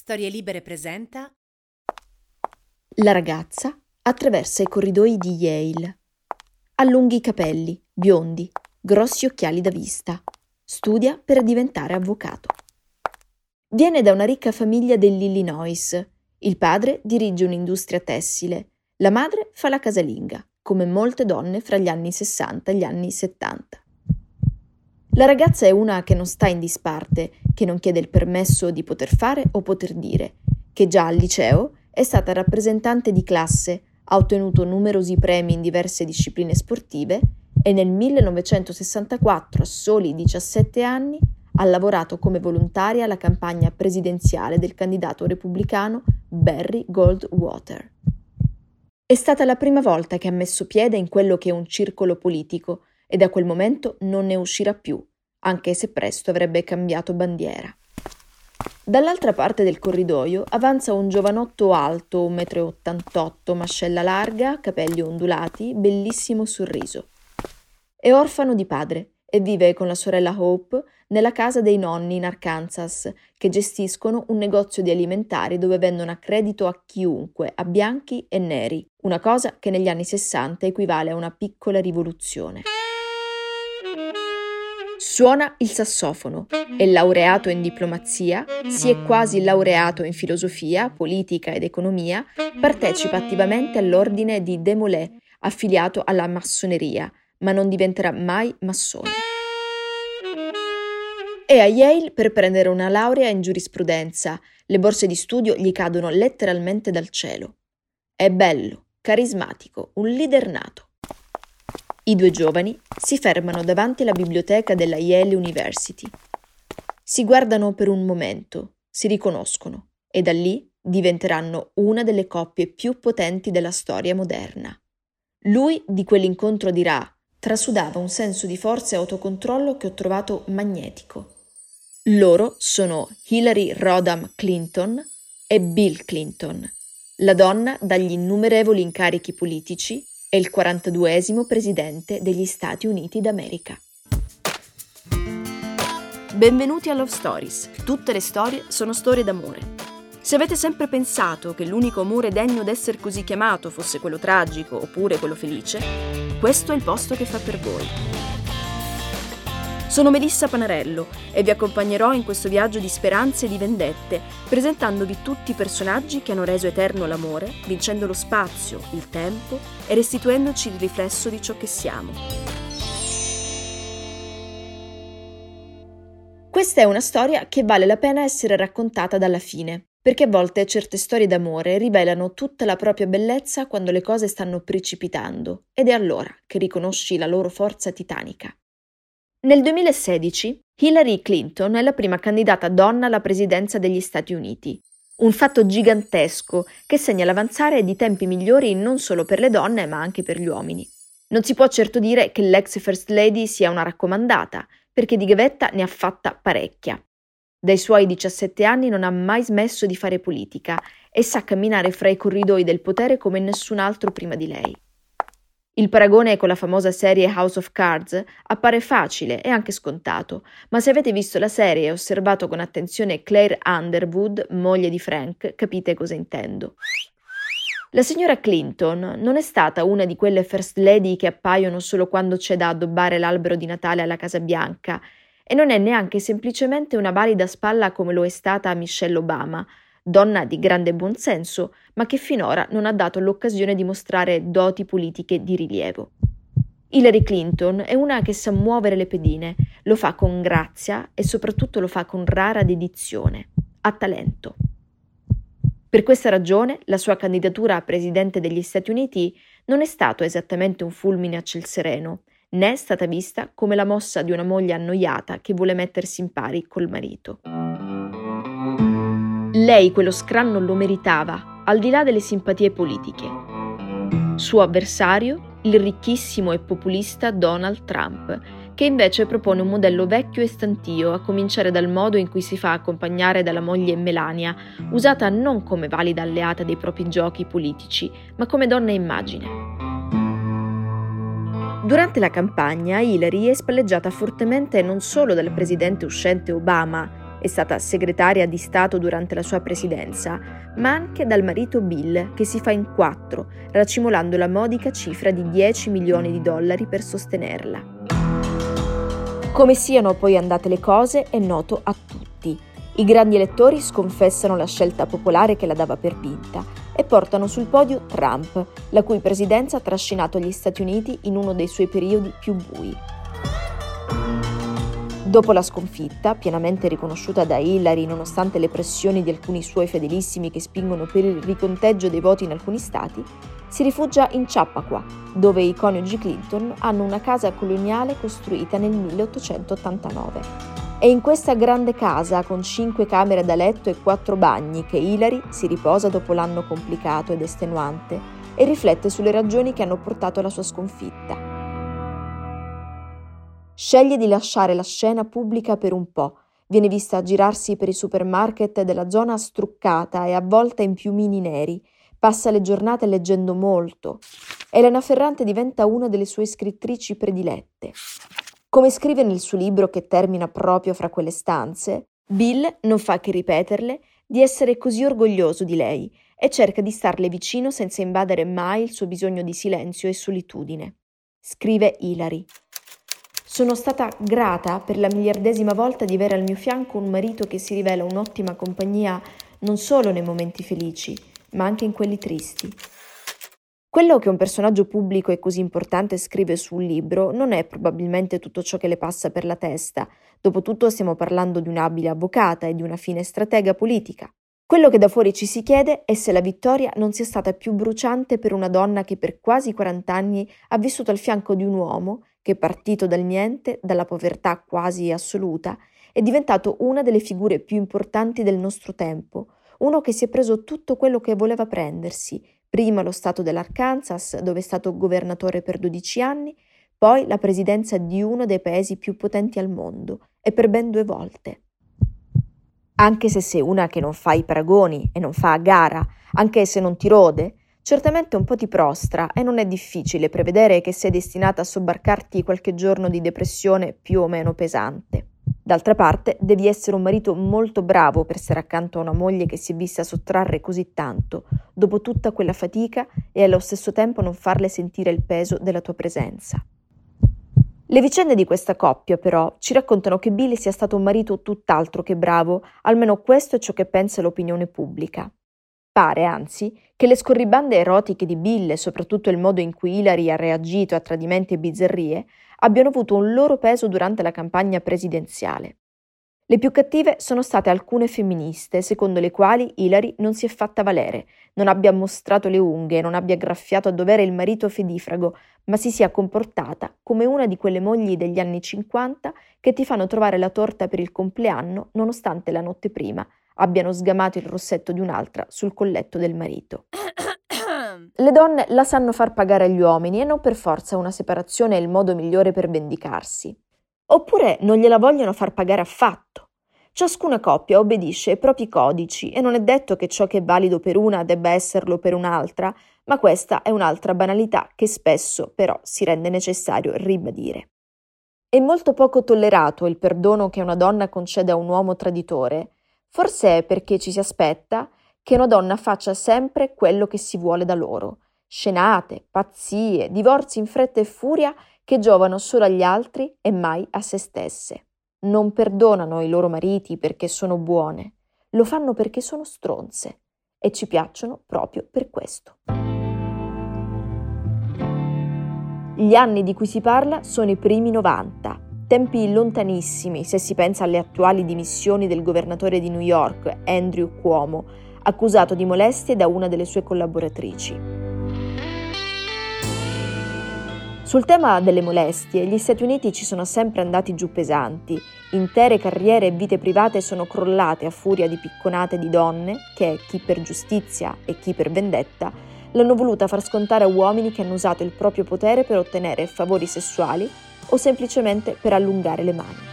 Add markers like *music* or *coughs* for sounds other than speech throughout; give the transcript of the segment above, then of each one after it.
Storie Libere presenta La ragazza attraversa i corridoi di Yale. Ha lunghi capelli, biondi, grossi occhiali da vista. Studia per diventare avvocato. Viene da una ricca famiglia dell'Illinois. Il padre dirige un'industria tessile, la madre fa la casalinga, come molte donne fra gli anni 60 e gli anni 70. La ragazza è una che non sta in disparte, che non chiede il permesso di poter fare o poter dire, che già al liceo è stata rappresentante di classe, ha ottenuto numerosi premi in diverse discipline sportive e nel 1964, a soli 17 anni, ha lavorato come volontaria alla campagna presidenziale del candidato repubblicano Barry Goldwater. È stata la prima volta che ha messo piede in quello che è un circolo politico e da quel momento non ne uscirà più, anche se presto avrebbe cambiato bandiera. Dall'altra parte del corridoio avanza un giovanotto alto, 1,88 m, mascella larga, capelli ondulati, bellissimo sorriso. È orfano di padre e vive con la sorella Hope nella casa dei nonni in Arkansas, che gestiscono un negozio di alimentari dove vendono a credito a chiunque, a bianchi e neri, una cosa che negli anni 60 equivale a una piccola rivoluzione. Suona il sassofono, è laureato in diplomazia, si è quasi laureato in filosofia, politica ed economia, partecipa attivamente all'ordine di Demolay, affiliato alla massoneria, ma non diventerà mai massone. È a Yale per prendere una laurea in giurisprudenza, le borse di studio gli cadono letteralmente dal cielo. È bello, carismatico, un leader nato. I due giovani si fermano davanti alla biblioteca della Yale University. Si guardano per un momento, si riconoscono e da lì diventeranno una delle coppie più potenti della storia moderna. Lui di quell'incontro dirà trasudava un senso di forza e autocontrollo che ho trovato magnetico. Loro sono Hillary Rodham Clinton e Bill Clinton, la donna dagli innumerevoli incarichi politici è il 42esimo presidente degli Stati Uniti d'America. Benvenuti a Love Stories. Tutte le storie sono storie d'amore. Se avete sempre pensato che l'unico amore degno d'essere così chiamato fosse quello tragico oppure quello felice, questo è il posto che fa per voi. Sono Melissa Panarello e vi accompagnerò in questo viaggio di speranze e di vendette, presentandovi tutti i personaggi che hanno reso eterno l'amore, vincendo lo spazio, il tempo e restituendoci il riflesso di ciò che siamo. Questa è una storia che vale la pena essere raccontata dalla fine, perché a volte certe storie d'amore rivelano tutta la propria bellezza quando le cose stanno precipitando, ed è allora che riconosci la loro forza titanica. Nel 2016 Hillary Clinton è la prima candidata donna alla presidenza degli Stati Uniti. Un fatto gigantesco che segna l'avanzare di tempi migliori non solo per le donne ma anche per gli uomini. Non si può certo dire che l'ex First Lady sia una raccomandata, perché di gavetta ne ha fatta parecchia. Dai suoi 17 anni non ha mai smesso di fare politica e sa camminare fra i corridoi del potere come nessun altro prima di lei. Il paragone con la famosa serie House of Cards appare facile e anche scontato, ma se avete visto la serie e osservato con attenzione Claire Underwood, moglie di Frank, capite cosa intendo. La signora Clinton non è stata una di quelle first lady che appaiono solo quando c'è da addobbare l'albero di Natale alla Casa Bianca e non è neanche semplicemente una valida spalla come lo è stata Michelle Obama, donna di grande buonsenso, ma che finora non ha dato l'occasione di mostrare doti politiche di rilievo. Hillary Clinton è una che sa muovere le pedine, lo fa con grazia e soprattutto lo fa con rara dedizione, ha talento. Per questa ragione la sua candidatura a presidente degli Stati Uniti non è stato esattamente un fulmine a ciel sereno, né è stata vista come la mossa di una moglie annoiata che vuole mettersi in pari col marito. Lei quello scranno lo meritava, al di là delle simpatie politiche. Suo avversario, il ricchissimo e populista Donald Trump, che invece propone un modello vecchio e stantio, a cominciare dal modo in cui si fa accompagnare dalla moglie Melania, usata non come valida alleata dei propri giochi politici, ma come donna immagine. Durante la campagna, Hillary è spalleggiata fortemente non solo dal presidente uscente Obama, è stata segretaria di Stato durante la sua presidenza, ma anche dal marito Bill, che si fa in quattro, racimolando la modica cifra di 10 milioni di dollari per sostenerla. Come siano poi andate le cose è noto a tutti. I grandi elettori sconfessano la scelta popolare che la dava per vinta e portano sul podio Trump, la cui presidenza ha trascinato gli Stati Uniti in uno dei suoi periodi più bui. Dopo la sconfitta, pienamente riconosciuta da Hillary nonostante le pressioni di alcuni suoi fedelissimi che spingono per il riconteggio dei voti in alcuni stati, si rifugia in Chappaqua, dove i coniugi Clinton hanno una casa coloniale costruita nel 1889. È in questa grande casa, con cinque camere da letto e quattro bagni, che Hillary si riposa dopo l'anno complicato ed estenuante e riflette sulle ragioni che hanno portato alla sua sconfitta sceglie di lasciare la scena pubblica per un po'. Viene vista girarsi per i supermarket della zona struccata e avvolta in piumini neri. Passa le giornate leggendo molto. Elena Ferrante diventa una delle sue scrittrici predilette. Come scrive nel suo libro che termina proprio fra quelle stanze, Bill non fa che ripeterle di essere così orgoglioso di lei e cerca di starle vicino senza invadere mai il suo bisogno di silenzio e solitudine. Scrive Hilary. Sono stata grata per la miliardesima volta di avere al mio fianco un marito che si rivela un'ottima compagnia non solo nei momenti felici, ma anche in quelli tristi. Quello che un personaggio pubblico e così importante scrive su un libro non è probabilmente tutto ciò che le passa per la testa, dopotutto stiamo parlando di un'abile avvocata e di una fine stratega politica. Quello che da fuori ci si chiede è se la vittoria non sia stata più bruciante per una donna che per quasi 40 anni ha vissuto al fianco di un uomo che partito dal niente, dalla povertà quasi assoluta, è diventato una delle figure più importanti del nostro tempo, uno che si è preso tutto quello che voleva prendersi, prima lo Stato dell'Arkansas, dove è stato governatore per 12 anni, poi la presidenza di uno dei paesi più potenti al mondo, e per ben due volte. Anche se sei una che non fa i paragoni e non fa a gara, anche se non ti rode, Certamente un po' ti prostra e non è difficile prevedere che sei destinata a sobbarcarti qualche giorno di depressione più o meno pesante. D'altra parte, devi essere un marito molto bravo per stare accanto a una moglie che si è vista sottrarre così tanto, dopo tutta quella fatica, e allo stesso tempo non farle sentire il peso della tua presenza. Le vicende di questa coppia, però, ci raccontano che Billy sia stato un marito tutt'altro che bravo, almeno questo è ciò che pensa l'opinione pubblica. Pare, anzi, che le scorribande erotiche di Bill e soprattutto il modo in cui Hillary ha reagito a tradimenti e bizzarrie abbiano avuto un loro peso durante la campagna presidenziale. Le più cattive sono state alcune femministe, secondo le quali Hillary non si è fatta valere, non abbia mostrato le unghie, non abbia graffiato a dovere il marito fedifrago, ma si sia comportata come una di quelle mogli degli anni 50 che ti fanno trovare la torta per il compleanno nonostante la notte prima abbiano sgamato il rossetto di un'altra sul colletto del marito. *coughs* Le donne la sanno far pagare agli uomini e non per forza una separazione è il modo migliore per vendicarsi. Oppure non gliela vogliono far pagare affatto. Ciascuna coppia obbedisce ai propri codici e non è detto che ciò che è valido per una debba esserlo per un'altra, ma questa è un'altra banalità che spesso però si rende necessario ribadire. È molto poco tollerato il perdono che una donna concede a un uomo traditore, Forse è perché ci si aspetta che una donna faccia sempre quello che si vuole da loro. Scenate, pazzie, divorzi in fretta e furia che giovano solo agli altri e mai a se stesse. Non perdonano i loro mariti perché sono buone, lo fanno perché sono stronze e ci piacciono proprio per questo. Gli anni di cui si parla sono i primi 90 tempi lontanissimi se si pensa alle attuali dimissioni del governatore di New York, Andrew Cuomo, accusato di molestie da una delle sue collaboratrici. Sul tema delle molestie, gli Stati Uniti ci sono sempre andati giù pesanti. Intere carriere e vite private sono crollate a furia di picconate di donne che, chi per giustizia e chi per vendetta, l'hanno voluta far scontare a uomini che hanno usato il proprio potere per ottenere favori sessuali o semplicemente per allungare le mani.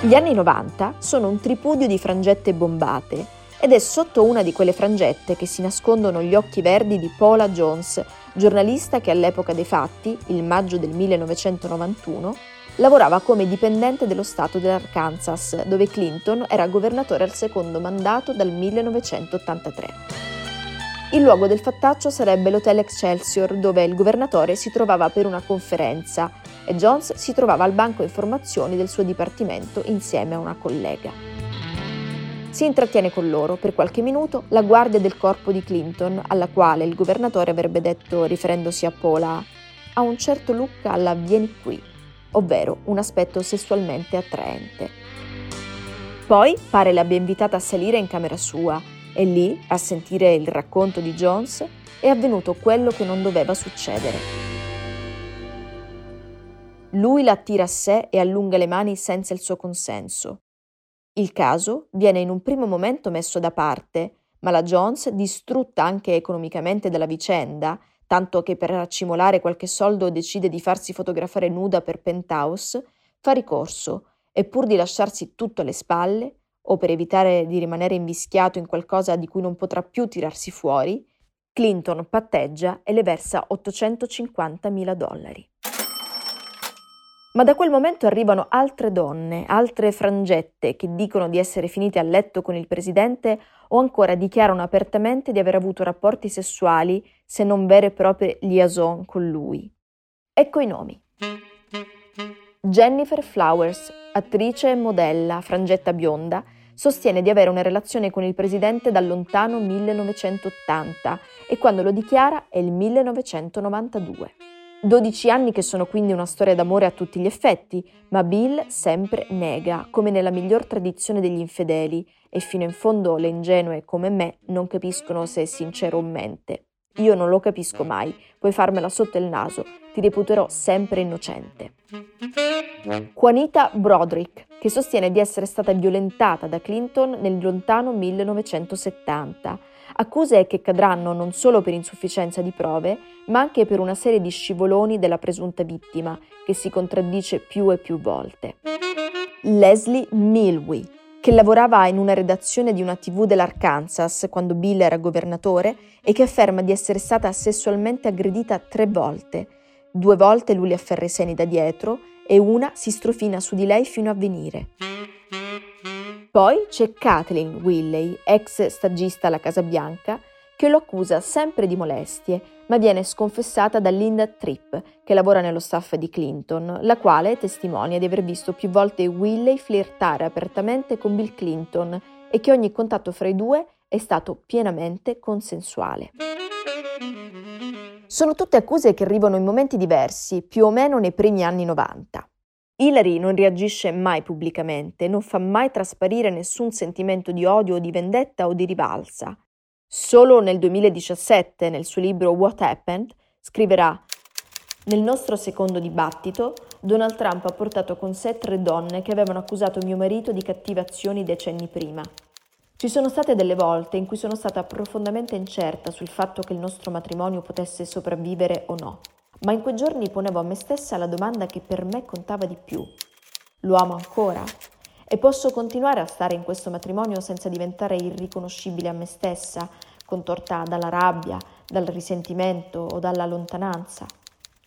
Gli anni 90 sono un tripudio di frangette bombate ed è sotto una di quelle frangette che si nascondono gli occhi verdi di Paula Jones, giornalista che all'epoca dei fatti, il maggio del 1991, lavorava come dipendente dello Stato dell'Arkansas, dove Clinton era governatore al secondo mandato dal 1983. Il luogo del fattaccio sarebbe l'Hotel Excelsior, dove il governatore si trovava per una conferenza e Jones si trovava al banco informazioni del suo dipartimento insieme a una collega. Si intrattiene con loro per qualche minuto la guardia del corpo di Clinton, alla quale il governatore avrebbe detto, riferendosi a Paula, ha un certo look alla vieni qui, ovvero un aspetto sessualmente attraente. Poi pare l'abbia invitata a salire in camera sua e lì, a sentire il racconto di Jones, è avvenuto quello che non doveva succedere. Lui la attira a sé e allunga le mani senza il suo consenso. Il caso viene in un primo momento messo da parte, ma la Jones, distrutta anche economicamente dalla vicenda, tanto che per raccimolare qualche soldo decide di farsi fotografare nuda per Penthouse, fa ricorso e pur di lasciarsi tutto alle spalle, o per evitare di rimanere invischiato in qualcosa di cui non potrà più tirarsi fuori, Clinton patteggia e le versa 850 mila dollari. Ma da quel momento arrivano altre donne, altre frangette che dicono di essere finite a letto con il presidente o ancora dichiarano apertamente di aver avuto rapporti sessuali, se non vere e proprie liaison con lui. Ecco i nomi. Jennifer Flowers, attrice e modella, frangetta bionda, sostiene di avere una relazione con il presidente dal lontano 1980 e quando lo dichiara è il 1992. 12 anni che sono quindi una storia d'amore a tutti gli effetti, ma Bill sempre nega, come nella miglior tradizione degli infedeli, e fino in fondo le ingenue come me non capiscono se è sincero o mente. Io non lo capisco mai, puoi farmela sotto il naso, ti reputerò sempre innocente. Juanita Broderick, che sostiene di essere stata violentata da Clinton nel lontano 1970 accuse che cadranno non solo per insufficienza di prove, ma anche per una serie di scivoloni della presunta vittima, che si contraddice più e più volte. Leslie Milwee, che lavorava in una redazione di una TV dell'Arkansas quando Bill era governatore e che afferma di essere stata sessualmente aggredita tre volte. Due volte lui le afferra i seni da dietro e una si strofina su di lei fino a venire. Poi c'è Kathleen Willey, ex stagista alla Casa Bianca, che lo accusa sempre di molestie, ma viene sconfessata da Linda Tripp, che lavora nello staff di Clinton, la quale testimonia di aver visto più volte Willey flirtare apertamente con Bill Clinton e che ogni contatto fra i due è stato pienamente consensuale. Sono tutte accuse che arrivano in momenti diversi, più o meno nei primi anni 90. Hillary non reagisce mai pubblicamente, non fa mai trasparire nessun sentimento di odio o di vendetta o di rivalsa. Solo nel 2017, nel suo libro What Happened, scriverà Nel nostro secondo dibattito, Donald Trump ha portato con sé tre donne che avevano accusato mio marito di cattive azioni decenni prima. Ci sono state delle volte in cui sono stata profondamente incerta sul fatto che il nostro matrimonio potesse sopravvivere o no. Ma in quei giorni ponevo a me stessa la domanda che per me contava di più. Lo amo ancora? E posso continuare a stare in questo matrimonio senza diventare irriconoscibile a me stessa, contorta dalla rabbia, dal risentimento o dalla lontananza?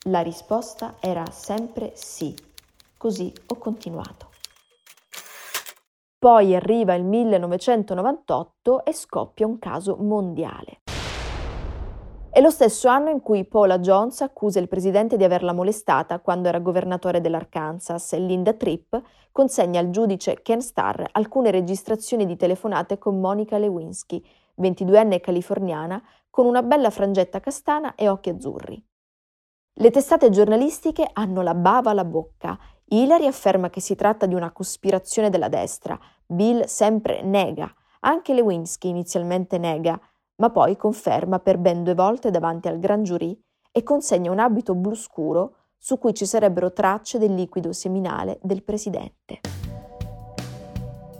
La risposta era sempre sì. Così ho continuato. Poi arriva il 1998 e scoppia un caso mondiale. È lo stesso anno in cui Paula Jones accusa il presidente di averla molestata quando era governatore dell'Arkansas e Linda Tripp consegna al giudice Ken Starr alcune registrazioni di telefonate con Monica Lewinsky, 22enne californiana, con una bella frangetta castana e occhi azzurri. Le testate giornalistiche hanno la bava alla bocca. Hillary afferma che si tratta di una cospirazione della destra. Bill sempre nega. Anche Lewinsky inizialmente nega, ma poi conferma per ben due volte davanti al gran giurì e consegna un abito blu scuro su cui ci sarebbero tracce del liquido seminale del presidente.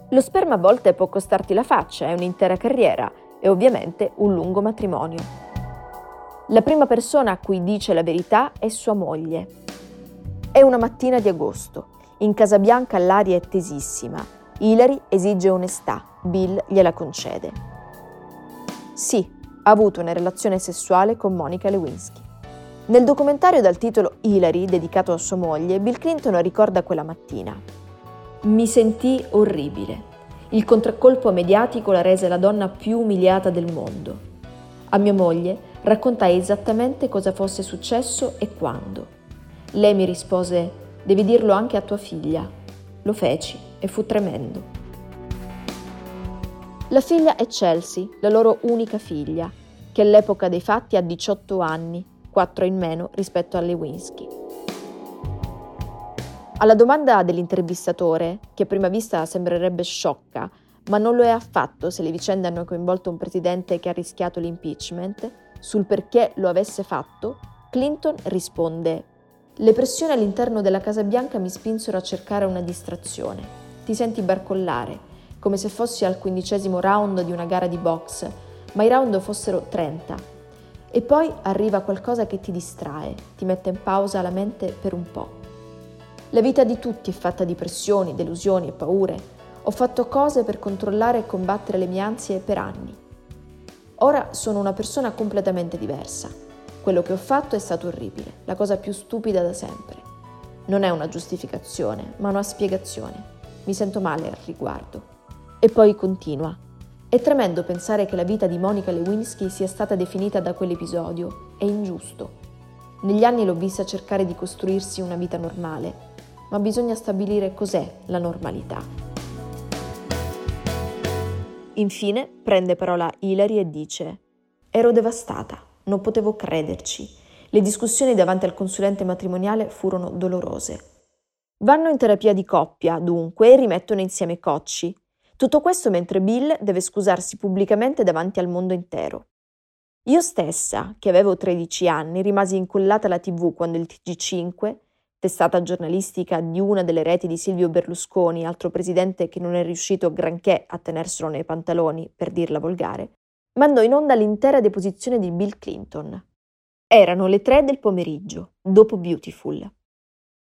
Lo sperma a volte può costarti la faccia, è un'intera carriera e ovviamente un lungo matrimonio. La prima persona a cui dice la verità è sua moglie. È una mattina di agosto. In Casa Bianca l'aria è tesissima. Hillary esige onestà, Bill gliela concede. Sì, ha avuto una relazione sessuale con Monica Lewinsky. Nel documentario dal titolo Hillary, dedicato a sua moglie, Bill Clinton ricorda quella mattina. Mi sentii orribile. Il contraccolpo mediatico la rese la donna più umiliata del mondo. A mia moglie raccontai esattamente cosa fosse successo e quando. Lei mi rispose: Devi dirlo anche a tua figlia. Lo feci e fu tremendo. La figlia è Chelsea, la loro unica figlia, che all'epoca dei fatti ha 18 anni 4 in meno rispetto a Lewinsky. Alla domanda dell'intervistatore, che a prima vista sembrerebbe sciocca, ma non lo è affatto se le vicende hanno coinvolto un presidente che ha rischiato l'impeachment, sul perché lo avesse fatto, Clinton risponde Le pressioni all'interno della Casa Bianca mi spinsero a cercare una distrazione. Ti senti barcollare, come se fossi al quindicesimo round di una gara di box, ma i round fossero 30 e poi arriva qualcosa che ti distrae, ti mette in pausa la mente per un po'. La vita di tutti è fatta di pressioni, delusioni e paure. Ho fatto cose per controllare e combattere le mie ansie per anni. Ora sono una persona completamente diversa. Quello che ho fatto è stato orribile, la cosa più stupida da sempre. Non è una giustificazione, ma una spiegazione. Mi sento male al riguardo. E poi continua. È tremendo pensare che la vita di Monica Lewinsky sia stata definita da quell'episodio. È ingiusto. Negli anni l'ho vista cercare di costruirsi una vita normale, ma bisogna stabilire cos'è la normalità. Infine prende parola Hilary e dice Ero devastata, non potevo crederci. Le discussioni davanti al consulente matrimoniale furono dolorose. Vanno in terapia di coppia, dunque, e rimettono insieme cocci. Tutto questo mentre Bill deve scusarsi pubblicamente davanti al mondo intero. Io stessa, che avevo 13 anni, rimasi incollata alla TV quando il TG5, testata giornalistica di una delle reti di Silvio Berlusconi, altro presidente che non è riuscito granché a tenerselo nei pantaloni, per dirla volgare, mandò in onda l'intera deposizione di Bill Clinton. Erano le tre del pomeriggio, dopo Beautiful.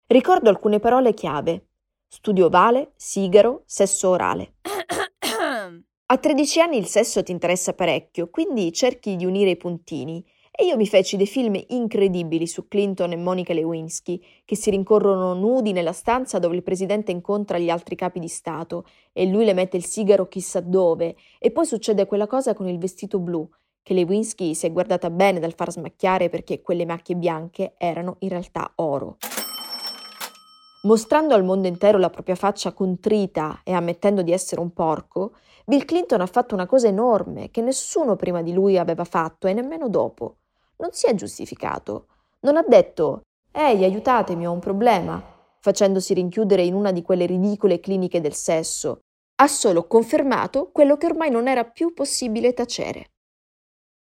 Ricordo alcune parole chiave. Studio ovale, sigaro, sesso orale. *coughs* A 13 anni il sesso ti interessa parecchio, quindi cerchi di unire i puntini. E io mi feci dei film incredibili su Clinton e Monica Lewinsky, che si rincorrono nudi nella stanza dove il presidente incontra gli altri capi di Stato e lui le mette il sigaro chissà dove, e poi succede quella cosa con il vestito blu, che Lewinsky si è guardata bene dal far smacchiare perché quelle macchie bianche erano in realtà oro. Mostrando al mondo intero la propria faccia contrita e ammettendo di essere un porco, Bill Clinton ha fatto una cosa enorme che nessuno prima di lui aveva fatto e nemmeno dopo. Non si è giustificato. Non ha detto Ehi, aiutatemi, ho un problema, facendosi rinchiudere in una di quelle ridicole cliniche del sesso. Ha solo confermato quello che ormai non era più possibile tacere.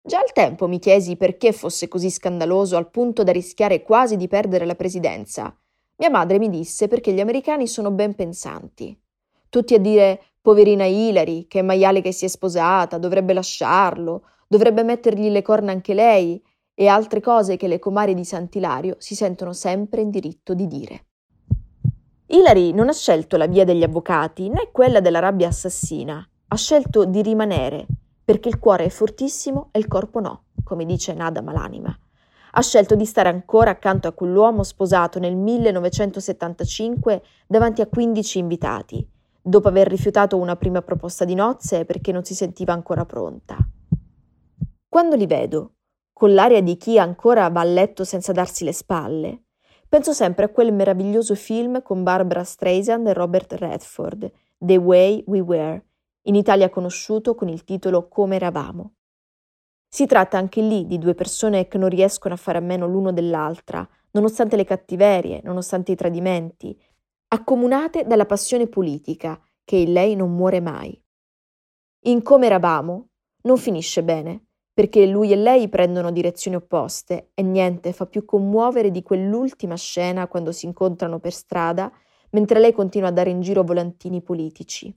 Già al tempo mi chiesi perché fosse così scandaloso al punto da rischiare quasi di perdere la presidenza mia madre mi disse perché gli americani sono ben pensanti. Tutti a dire poverina Hilary, che è maiale che si è sposata, dovrebbe lasciarlo, dovrebbe mettergli le corna anche lei, e altre cose che le comari di Sant'Ilario si sentono sempre in diritto di dire. Hilary non ha scelto la via degli avvocati né quella della rabbia assassina, ha scelto di rimanere, perché il cuore è fortissimo e il corpo no, come dice Nada Malanima ha scelto di stare ancora accanto a quell'uomo sposato nel 1975 davanti a 15 invitati, dopo aver rifiutato una prima proposta di nozze perché non si sentiva ancora pronta. Quando li vedo, con l'aria di chi ancora va a letto senza darsi le spalle, penso sempre a quel meraviglioso film con Barbara Streisand e Robert Redford, The Way We Were, in Italia conosciuto con il titolo Come eravamo. Si tratta anche lì di due persone che non riescono a fare a meno l'uno dell'altra, nonostante le cattiverie, nonostante i tradimenti, accomunate dalla passione politica che in lei non muore mai. In Come eravamo non finisce bene, perché lui e lei prendono direzioni opposte e niente fa più commuovere di quell'ultima scena quando si incontrano per strada mentre lei continua a dare in giro volantini politici.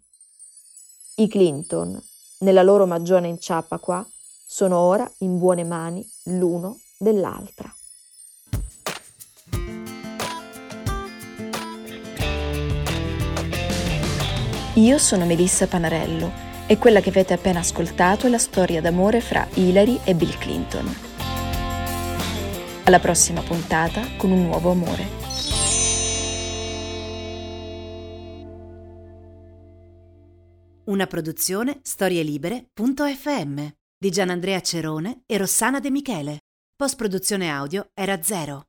I Clinton, nella loro magione in qua, sono ora in buone mani l'uno dell'altra. Io sono Melissa Panarello e quella che avete appena ascoltato è la storia d'amore fra Hillary e Bill Clinton. Alla prossima puntata con un nuovo amore. Una produzione storielibere.fm di Gianandrea Cerone e Rossana De Michele. Post produzione audio era zero.